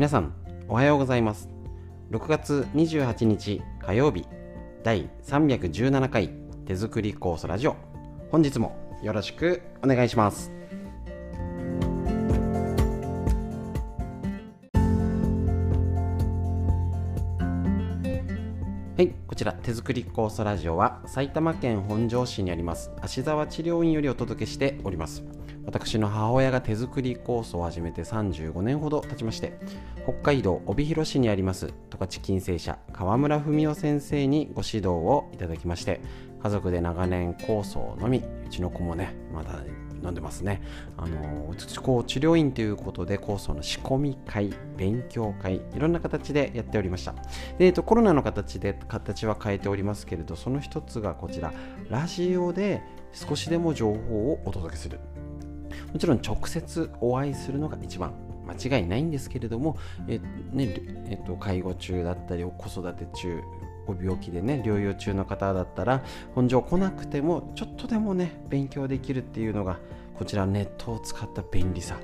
皆さんおはようございます。6月28日火曜日第317回手作り酵素ラジオ。本日もよろしくお願いします。はいこちら手作り酵素ラジオは埼玉県本庄市にあります芦沢治療院よりお届けしております。私の母親が手作り酵素を始めて35年ほど経ちまして北海道帯広市にあります十勝金星社川村文夫先生にご指導をいただきまして家族で長年酵素を飲みうちの子もねまだ飲んでますね。あのこう治療院ということで酵素の仕込み会勉強会いろんな形でやっておりました。で、えっと、コロナの形で形は変えておりますけれどその一つがこちら。ラジオで少しでも情報をお届けする。もちろん直接お会いするのが一番間違いないんですけれども、えねえっと、介護中だったり子育て中ご病気でね療養中の方だったら本庄来なくてもちょっとでもね勉強できるっていうのがこちらネットを使った便利さ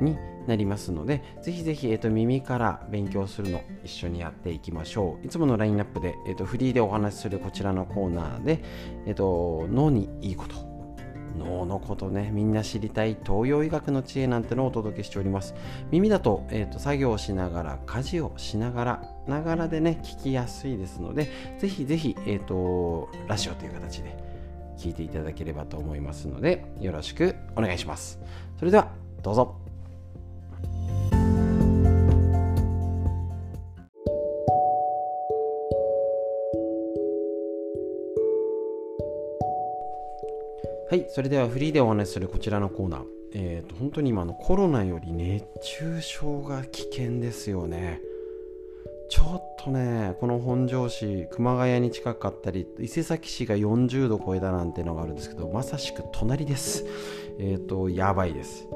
になりますのでぜひぜひ、えーと、耳から勉強するの一緒にやっていきましょう。いつものラインナップで、えーと、フリーでお話しするこちらのコーナーで、えーと脳にいいこと脳のことねみんな知りたい東洋医学の知恵なんてのをお届けしております。耳だと,、えーと、作業をしながら家事をしながらながらでね聞きやすいですのでぜひぜひ、えーと、ラジオという形で聞いていただければと思いますのでよろしくお願いします。それではどうぞ。はい、それではフリーでお話しするこちらのコーナー。えーと、本当に今のコロナより熱中症が危険ですよね。ちょっとね、この本庄市、熊谷に近かったり、伊勢崎市が40度超えたなんてのがあるんですけど、まさしく隣です。えっ、ー、と、やばいです。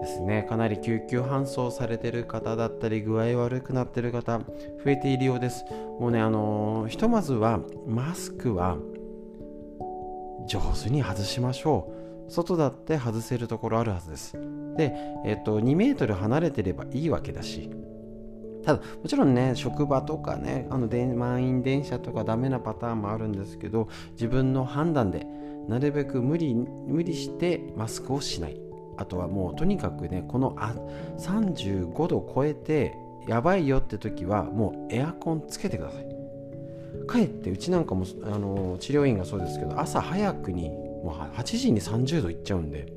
ですね、かなり救急搬送されてる方だったり、具合悪くなってる方、増えているようです。もうね、あのー、ひとまずは、マスクは、上手に外しましょう。外だって外せるところあるはずです。で、えっと、2メートル離れてればいいわけだし。ただもちろんね職場とかねあの満員電車とかダメなパターンもあるんですけど自分の判断でなるべく無理無理してマスクをしない。あとはもうとにかくねこのあ35度超えてやばいよって時はもうエアコンつけてください。かえってうちなんかもあの治療院がそうですけど朝早くにもう8時に30度いっちゃうんで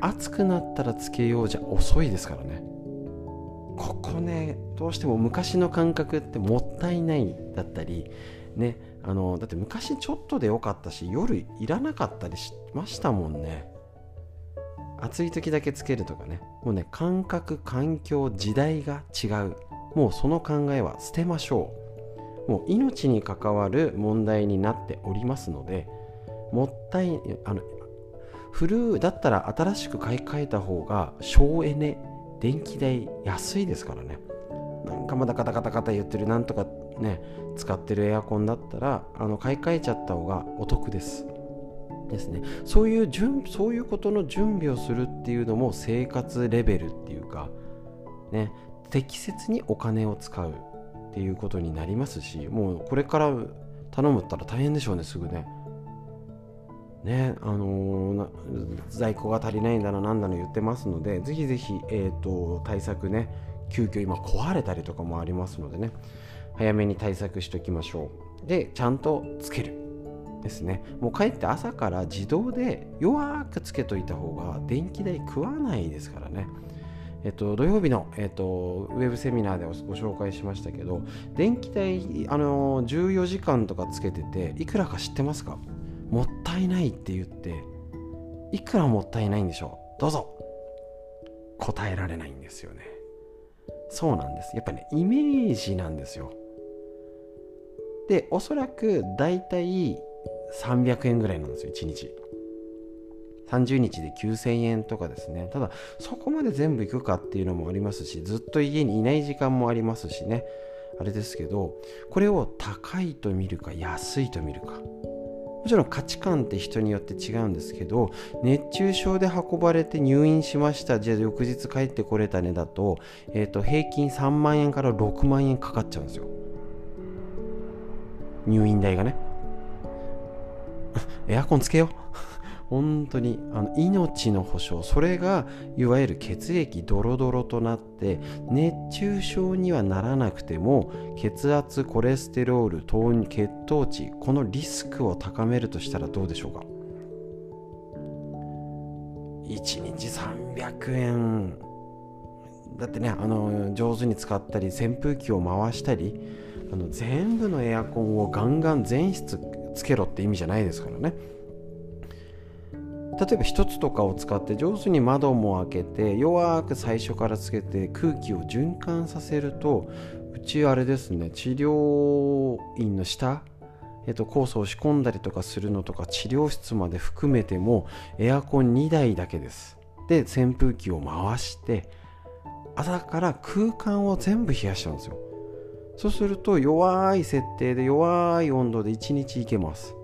暑くなったらつけようじゃ遅いですからね。ここねどうしても昔の感覚ってもったいないだったりねあのだって昔ちょっとでよかったし夜いらなかったりしましたもんね。暑い時だけつけるとかね。もうね感覚環境時代が違う。もうその考えは捨てましょう。もう命に関わる問題になっておりますのでもったいあの古だったら新しく買い替えた方が省エネ電気代安いですからね。なんかまだカタカタカタ言ってるなんとかね使ってるエアコンだったらあの買い替えちゃった方がお得です。ですね。そういう準そういうことの準備をするっていうのも生活レベルっていうかね適切にお金を使う。っていうことになりますしもうこれから頼むったら大変でしょうねすぐね。ねあのー、在庫が足りないんだななんだの言ってますのでぜひぜひ、えーと、対策ね急遽今壊れたりとかもありますのでね早めに対策しておきましょう。でちゃんとつけるですね。もう帰って朝から自動で弱くつけといた方が電気代食わないですからね。えっと、土曜日の、えっと、ウェブセミナーでご紹介しましたけど電気代あの14時間とかつけてていくらか知ってますか？もったいないって言っていくらもったいないんでしょう？どうぞ！答えられないんですよね。そうなんです。やっぱねイメージなんですよ。でおそらく大体300円ぐらいなんですよ1日。30日で9000円とかですね。ただそこまで全部行くかっていうのもありますしずっと家にいない時間もありますしね。あれですけどこれを高いと見るか安いと見るか。もちろん価値観って人によって違うんですけど熱中症で運ばれて入院しましたじゃあ翌日帰ってこれたねだと,、えー、と平均3万円から6万円かかっちゃうんですよ。入院代がね。エアコンつけよう。本当にあの命の保証それがいわゆる血液ドロドロとなって熱中症にはならなくても血圧コレステロール糖血糖値このリスクを高めるとしたらどうでしょうか？1日300円。だってねあの上手に使ったり扇風機を回したりあの全部のエアコンをガンガン全室つけろって意味じゃないですからね。例えば1つとかを使って上手に窓も開けて弱く最初からつけて空気を循環させるとうちあれですね治療院の下えっと、酵素を仕込んだりとかするのとか治療室まで含めてもエアコン2台だけです。で扇風機を回して朝から空間を全部冷やしちゃうんですよ。そうすると弱い設定で弱い温度で1日いけます。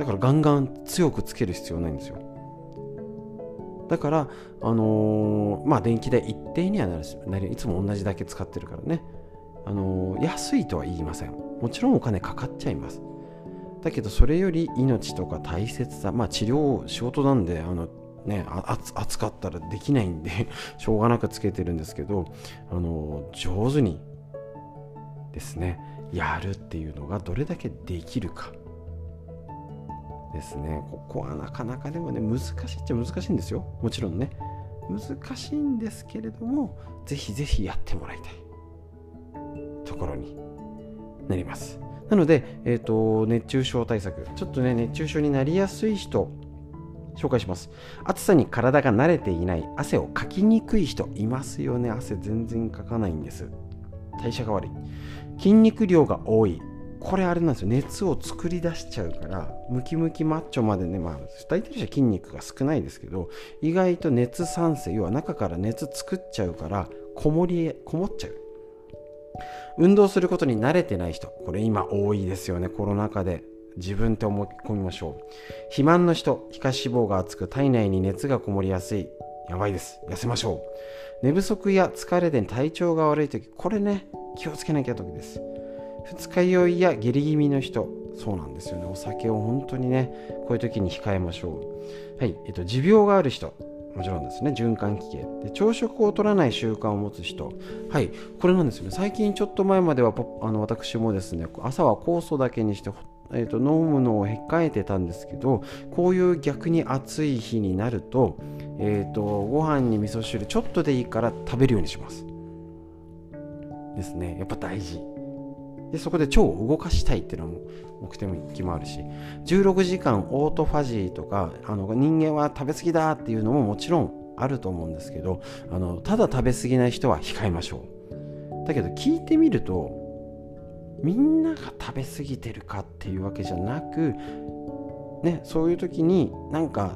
だからガンガン強くつける必要ないんですよ。だからあのー、まあ電気代一定にはなるしいつも同じだけ使ってるからね。あのー、安いとは言いません。もちろんお金かかっちゃいます。だけどそれより命とか大切さまあ治療仕事なんであのね暑かったらできないんで しょうがなくつけてるんですけどあの、上手にですねやるっていうのがどれだけできるか。ですね。ここはなかなかでもね難しいっちゃ難しいんですよ。もちろんね。難しいんですけれどもぜひぜひやってもらいたい。ところに。なります。なので、えーと、熱中症対策。ちょっとね熱中症になりやすい人紹介します。暑さに体が慣れていない汗をかきにくい人いますよね。汗全然かかないんです。代謝が悪い。筋肉量が多い。これあれなんですよ。熱を作り出しちゃうからムキムキマッチョまでねまあ大体の人は筋肉が少ないですけど意外と熱産生要は中から熱作っちゃうからこもりこもっちゃう。運動することに慣れてない人これ今多いですよねコロナ禍で。自分って思い込みましょう。肥満の人皮下脂肪が厚く体内に熱がこもりやすい。やばいです。痩せましょう。寝不足や疲れで体調が悪い時これね気をつけなきゃ時です。二日酔いや下痢気味の人そうなんですよね。お酒を本当にねこういう時に控えましょう。はい、えっと、持病がある人もちろんですね。循環器系。で朝食を取らない習慣を持つ人。はいこれなんですよね。最近ちょっと前まではあの私もですね朝は酵素だけにしてえーと、飲むのを控えてたんですけどこういう逆に暑い日になると,、えーとご飯に味噌汁ちょっとでいいから食べるようにします。ですね。やっぱ大事。でそこで腸を動かしたいっていうのも目的もあるし16時間オートファジーとかあの人間は食べ過ぎだっていうのももちろんあると思うんですけどあのただ食べ過ぎない人は控えましょう。だけど聞いてみるとみんなが食べ過ぎてるかっていうわけじゃなくねそういう時になんか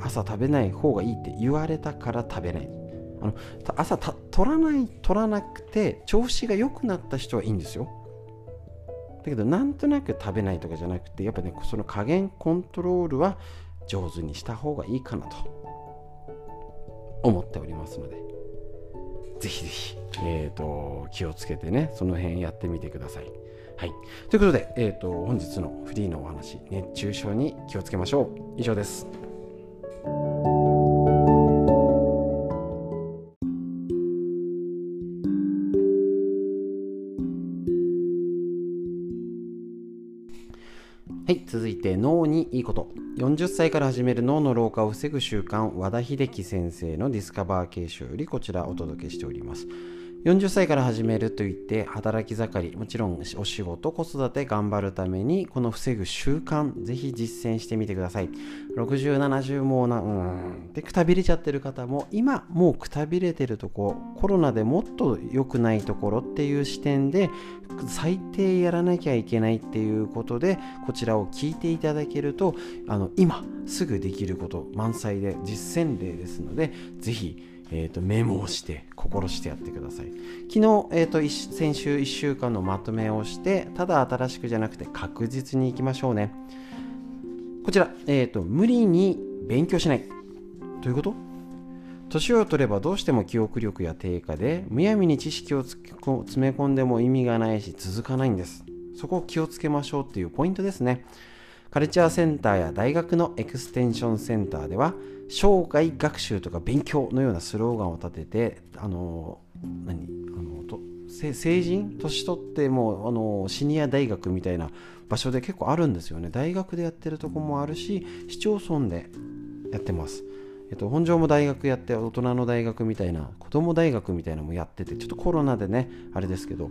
朝食べない方がいいって言われたから食べない。あの朝取らない取らなくて調子が良くなった人はいいんですよ。だけどなんとなく食べないとかじゃなくてやっぱねその加減コントロールは上手にした方がいいかなと思っておりますのでぜひぜひ、えーと、気をつけてねその辺やってみてください。はい、ということで、えーと本日のフリーのお話熱中症に気をつけましょう以上です。はい、続いて脳にいいこと。40歳から始める脳の老化を防ぐ習慣、和田秀樹先生のディスカバー形式よりこちらお届けしております。40歳から始めるといって働き盛りもちろんお仕事子育て頑張るためにこの防ぐ習慣ぜひ実践してみてください。6070もうなうんでくたびれちゃってる方も今もうくたびれてるとこコロナでもっと良くないところっていう視点で最低やらなきゃいけないっていうことでこちらを聞いていただけるとあの今すぐできること満載で実践例ですのでぜひえーと、メモをして心してやってください。昨日、えーと、先週1週間のまとめをしてただ新しくじゃなくて確実にいきましょうね。こちら、えーと、無理に勉強しない。どういうこと？年を取ればどうしても記憶力や低下でむやみに知識を詰め込んでも意味がないし続かないんです。そこを気をつけましょうっていうポイントですね。カルチャーセンターや大学のエクステンションセンターでは生涯学習とか勉強のようなスローガンを立ててあの何あのと成人年取ってもあのシニア大学みたいな場所で結構あるんですよね。大学でやってるとこもあるし市町村でやってます。えっと、本庄も大学やって大人の大学みたいな子供大学みたいなのもやっててちょっとコロナでねあれですけど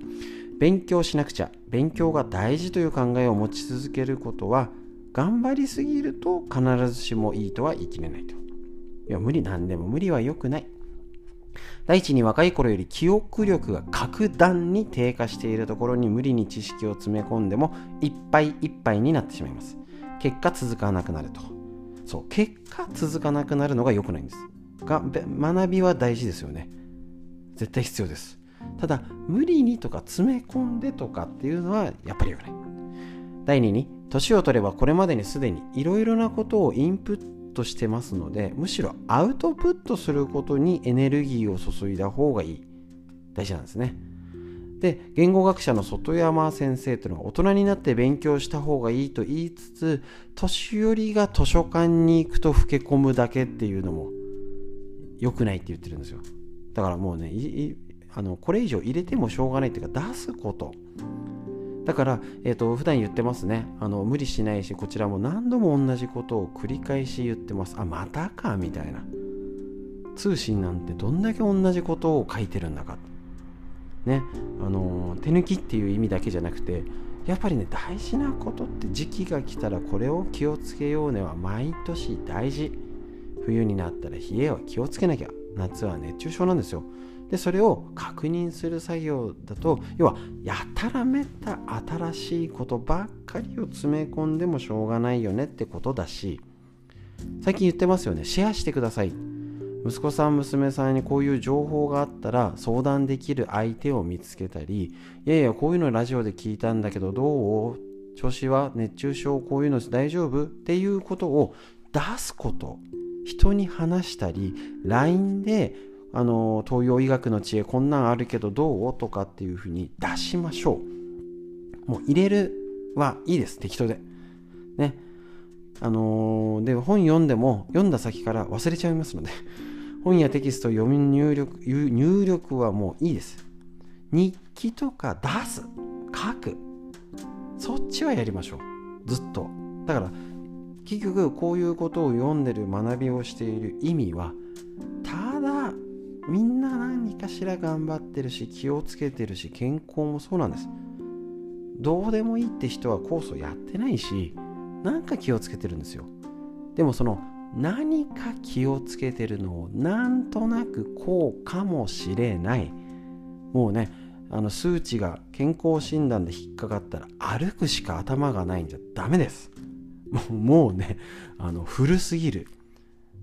勉強しなくちゃ勉強が大事という考えを持ち続けることは頑張りすぎると必ずしもいいとは言い切れないと。いや、無理なんでも無理は良くない。第一に若い頃より記憶力が格段に低下しているところに無理に知識を詰め込んでもいっぱいいっぱいになってしまいます。結果続かなくなると。そう、結果続かなくなるのが良くないんです。が学びは大事ですよね。絶対必要です。ただ、無理にとか詰め込んでとかっていうのはやっぱり良くない。第2に年を取ればこれまでにすでにいろいろなことをインプットしてますのでむしろアウトプットすることにエネルギーを注いだ方がいい。大事なんですね。で言語学者の外山先生というのは大人になって勉強した方がいいと言いつつ年寄りが図書館に行くと老け込むだけっていうのも良くないって言ってるんですよ。だからもうねあのこれ以上入れてもしょうがないっていうか出すこと。だから、えーと、普段言ってますね。あの無理しないしこちらも何度も同じことを繰り返し言ってます。あまたか？みたいな。通信なんてどんだけ同じことを書いてるんだか。ね。あの手抜きっていう意味だけじゃなくてやっぱりね大事なことって時期が来たらこれを気をつけようね。は毎年大事。冬になったら冷えは気をつけなきゃ。夏は熱中症なんですよ。でそれを確認する作業だと要はやたらめった新しいことばっかりを詰め込んでもしょうがないよねってことだし最近言ってますよね。シェアしてください。息子さん娘さんにこういう情報があったら相談できる相手を見つけたりいやいやこういうのラジオで聞いたんだけどどう？調子は熱中症こういうの大丈夫？っていうことを出すこと。人に話したり LINE であの東洋医学の知恵こんなんあるけどどう？とかっていうふうに出しましょう。もう入れるはいいです。適当で。ね。あのー、で本読んでも読んだ先から忘れちゃいますので。本やテキスト読み入力入力はもういいです。日記とか出す。書く。そっちはやりましょう。ずっと。だから結局こういうことを読んでる学びをしている意味はただみんな何かしら頑張ってるし気をつけてるし健康もそうなんです。どうでもいいって人はコースをやってないしなんか気をつけてるんですよ。でもその何か気をつけてるのをなんとなくこうかもしれない。もうねあの数値が健康診断で引っかかったら歩くしか頭がないんじゃダメです。もうもうねあの古すぎる。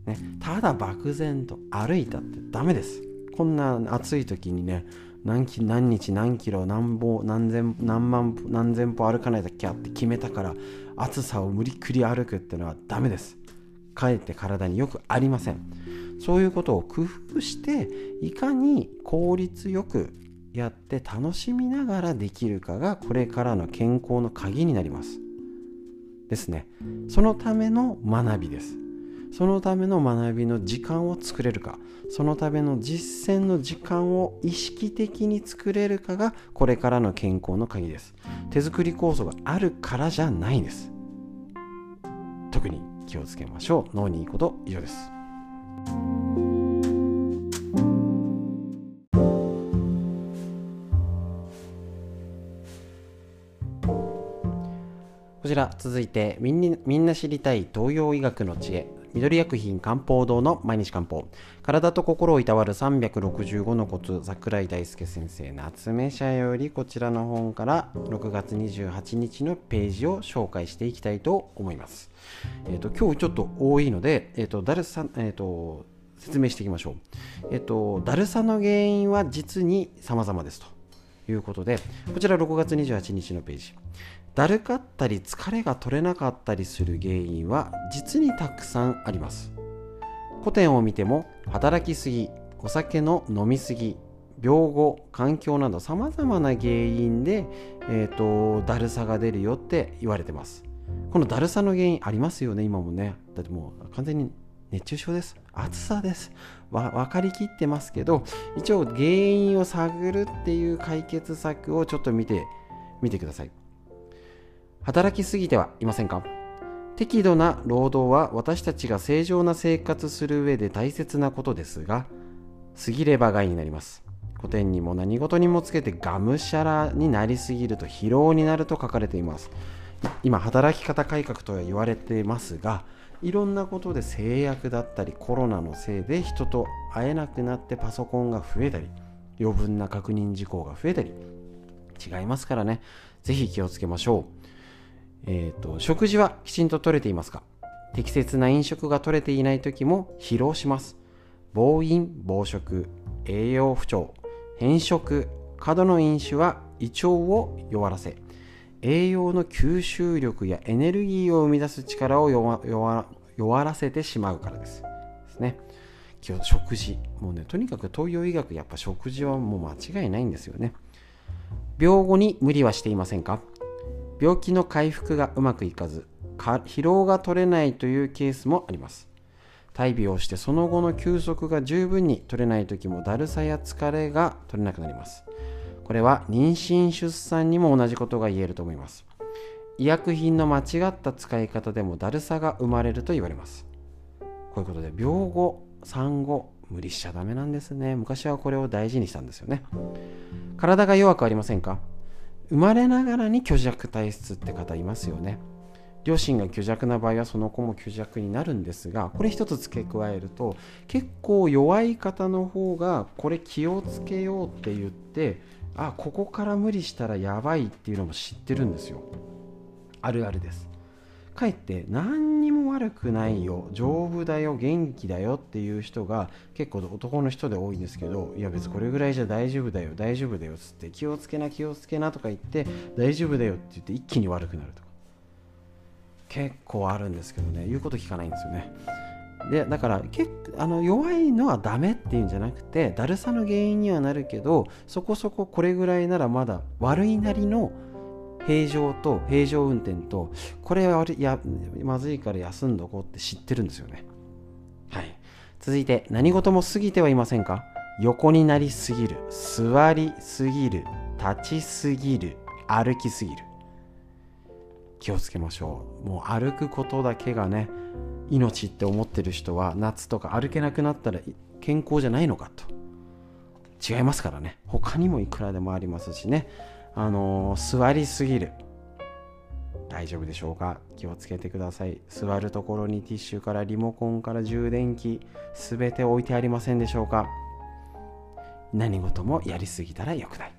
ね、ただ漠然と歩いたってダメです。こんな暑い時にね何何日何キロ何歩何千何万何千歩歩かないときゃって決めたから暑さを無理くり歩くってのはダメです。かえって体によくありません。そういうことを工夫していかに効率よくやって楽しみながらできるかがこれからの健康の鍵になります。ですね。そのための学びです。そのための学びの時間を作れるかそのための実践の時間を意識的に作れるかがこれからの健康の鍵です。手作り酵素があるからじゃないです。特に気をつけましょう。脳にいいこと以上です。こちら続いてみんな知りたい東洋医学の知恵。緑薬品漢方堂の毎日漢方体と心をいたわる365のコツ桜井大輔先生夏目社よりこちらの本から6月28日のページを紹介していきたいと思います。え、ー、と今日ちょっと多いので、えっ、ー、と誰さえ、ー、と説明していきましょう。えっと、だるさの原因は実に様々ですということで、こちら6月28日のページ。だるかったり疲れが取れなかったりする原因は実にたくさんあります。古典を見ても働きすぎ、お酒の飲みすぎ、病後、環境などさまざまな原因で、えーと、だるさが出るよって言われてます。このだるさの原因ありますよね、今もね。だってもう完全に熱中症です。暑さです。わ分かりきってますけど、一応原因を探るっていう解決策をちょっと見てみてください。働きすぎてはいませんか？適度な労働は私たちが正常な生活する上で大切なことですが、過ぎれば害になります。古典にも何事にもつけてがむしゃらになりすぎると疲労になると書かれています。今、働き方改革とは言われていますが、いろんなことで制約だったりコロナのせいで人と会えなくなってパソコンが増えたり余分な確認事項が増えたり違いますからね。ぜひ気をつけましょう。えっ、ー、と食事はきちんと取れていますか？適切な飲食が取れていない時も疲労します。暴飲暴食栄養不調変色過度の飲酒は胃腸を弱らせ栄養の吸収力やエネルギーを生み出す力を弱らせてしまうからです。ですね。食事。もうねとにかく東洋医学やっぱ食事はもう間違いないんですよね。病後に無理はしていませんか？病気の回復がうまくいかず疲労が取れないというケースもあります。大病をしてその後の休息が十分に取れない時もだるさや疲れが取れなくなります。これは妊娠出産にも同じことが言えると思います。医薬品の間違った使い方でもだるさが生まれると言われます。こういうことで病後産後無理しちゃダメなんですね。昔はこれを大事にしたんですよね。体が弱くありませんか？生まれながらに虚弱体質って方いますよね。両親が虚弱な場合はその子も虚弱になるんですがこれ一つ付け加えると結構弱い方の方がこれ気をつけようって言ってあここから無理したらやばいっていうのも知ってるんですよ。あるあるです。かえって何にも悪くないよ丈夫だよ元気だよっていう人が結構男の人で多いんですけどいや別にこれぐらいじゃ大丈夫だよ大丈夫だよっつって気をつけな気をつけなとか言って大丈夫だよって言って一気に悪くなるとか。結構あるんですけどね言うこと聞かないんですよね。でだから結あの弱いのはダメっていうんじゃなくてだるさの原因にはなるけどそこそここれぐらいならまだ悪いなりの平常と平常運転とこれはやまずいから休んどこうって知ってるんですよね。はい。続いて何事も過ぎてはいませんか？横になりすぎる座りすぎる立ちすぎる歩きすぎる。気をつけましょう。もう歩くことだけがね命って思ってる人は夏とか歩けなくなったら健康じゃないのかと。違いますからね。他にもいくらでもありますしね。あのー、座りすぎる。大丈夫でしょうか？気をつけてください。座るところにティッシュからリモコンから充電器すべて置いてありませんでしょうか？何事もやりすぎたら良くない。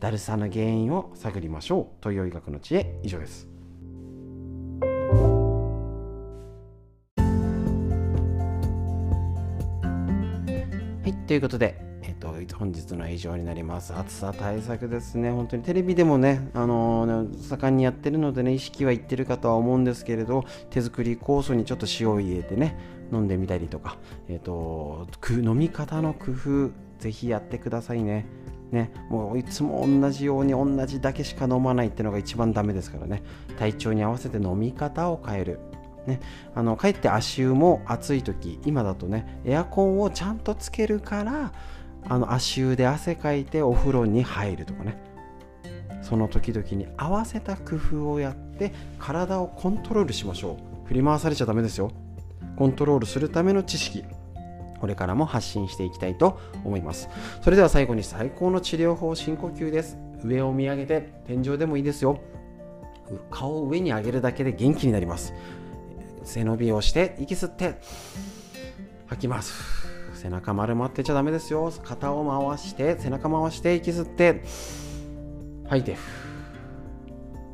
だるさの原因を探りましょう。という医学の知恵。以上です。ということでえっと本日の以上になります。暑さ対策ですね。本当にテレビでもね、あのー、盛んにやってるのでね、意識はいってるかとは思うんですけれど、手作り酵素にちょっと塩を入れてね、飲んでみたりとか、えっ、と、飲み方の工夫、ぜひやってくださいね。ね、もういつも同じように同じだけしか飲まないってのが一番ダメですからね体調に合わせて飲み方を変えるね、あのかえって足湯も暑い時今だとねエアコンをちゃんとつけるからあの足湯で汗かいてお風呂に入るとかね。その時々に合わせた工夫をやって体をコントロールしましょう。振り回されちゃダメですよ。コントロールするための知識。これからも発信していきたいと思います。それでは最後に最高の治療法深呼吸です。上を見上げて天井でもいいですよ。顔を上に上げるだけで元気になります。背伸びをして息吸って吐きます。背中丸まってちゃダメですよ。肩を回して背中回して息吸って吐いて。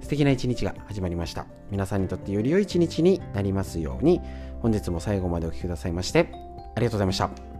素敵な一日が始まりました。皆さんにとってより良い一日になりますように本日も最後までお聴きくださいましてありがとうございました。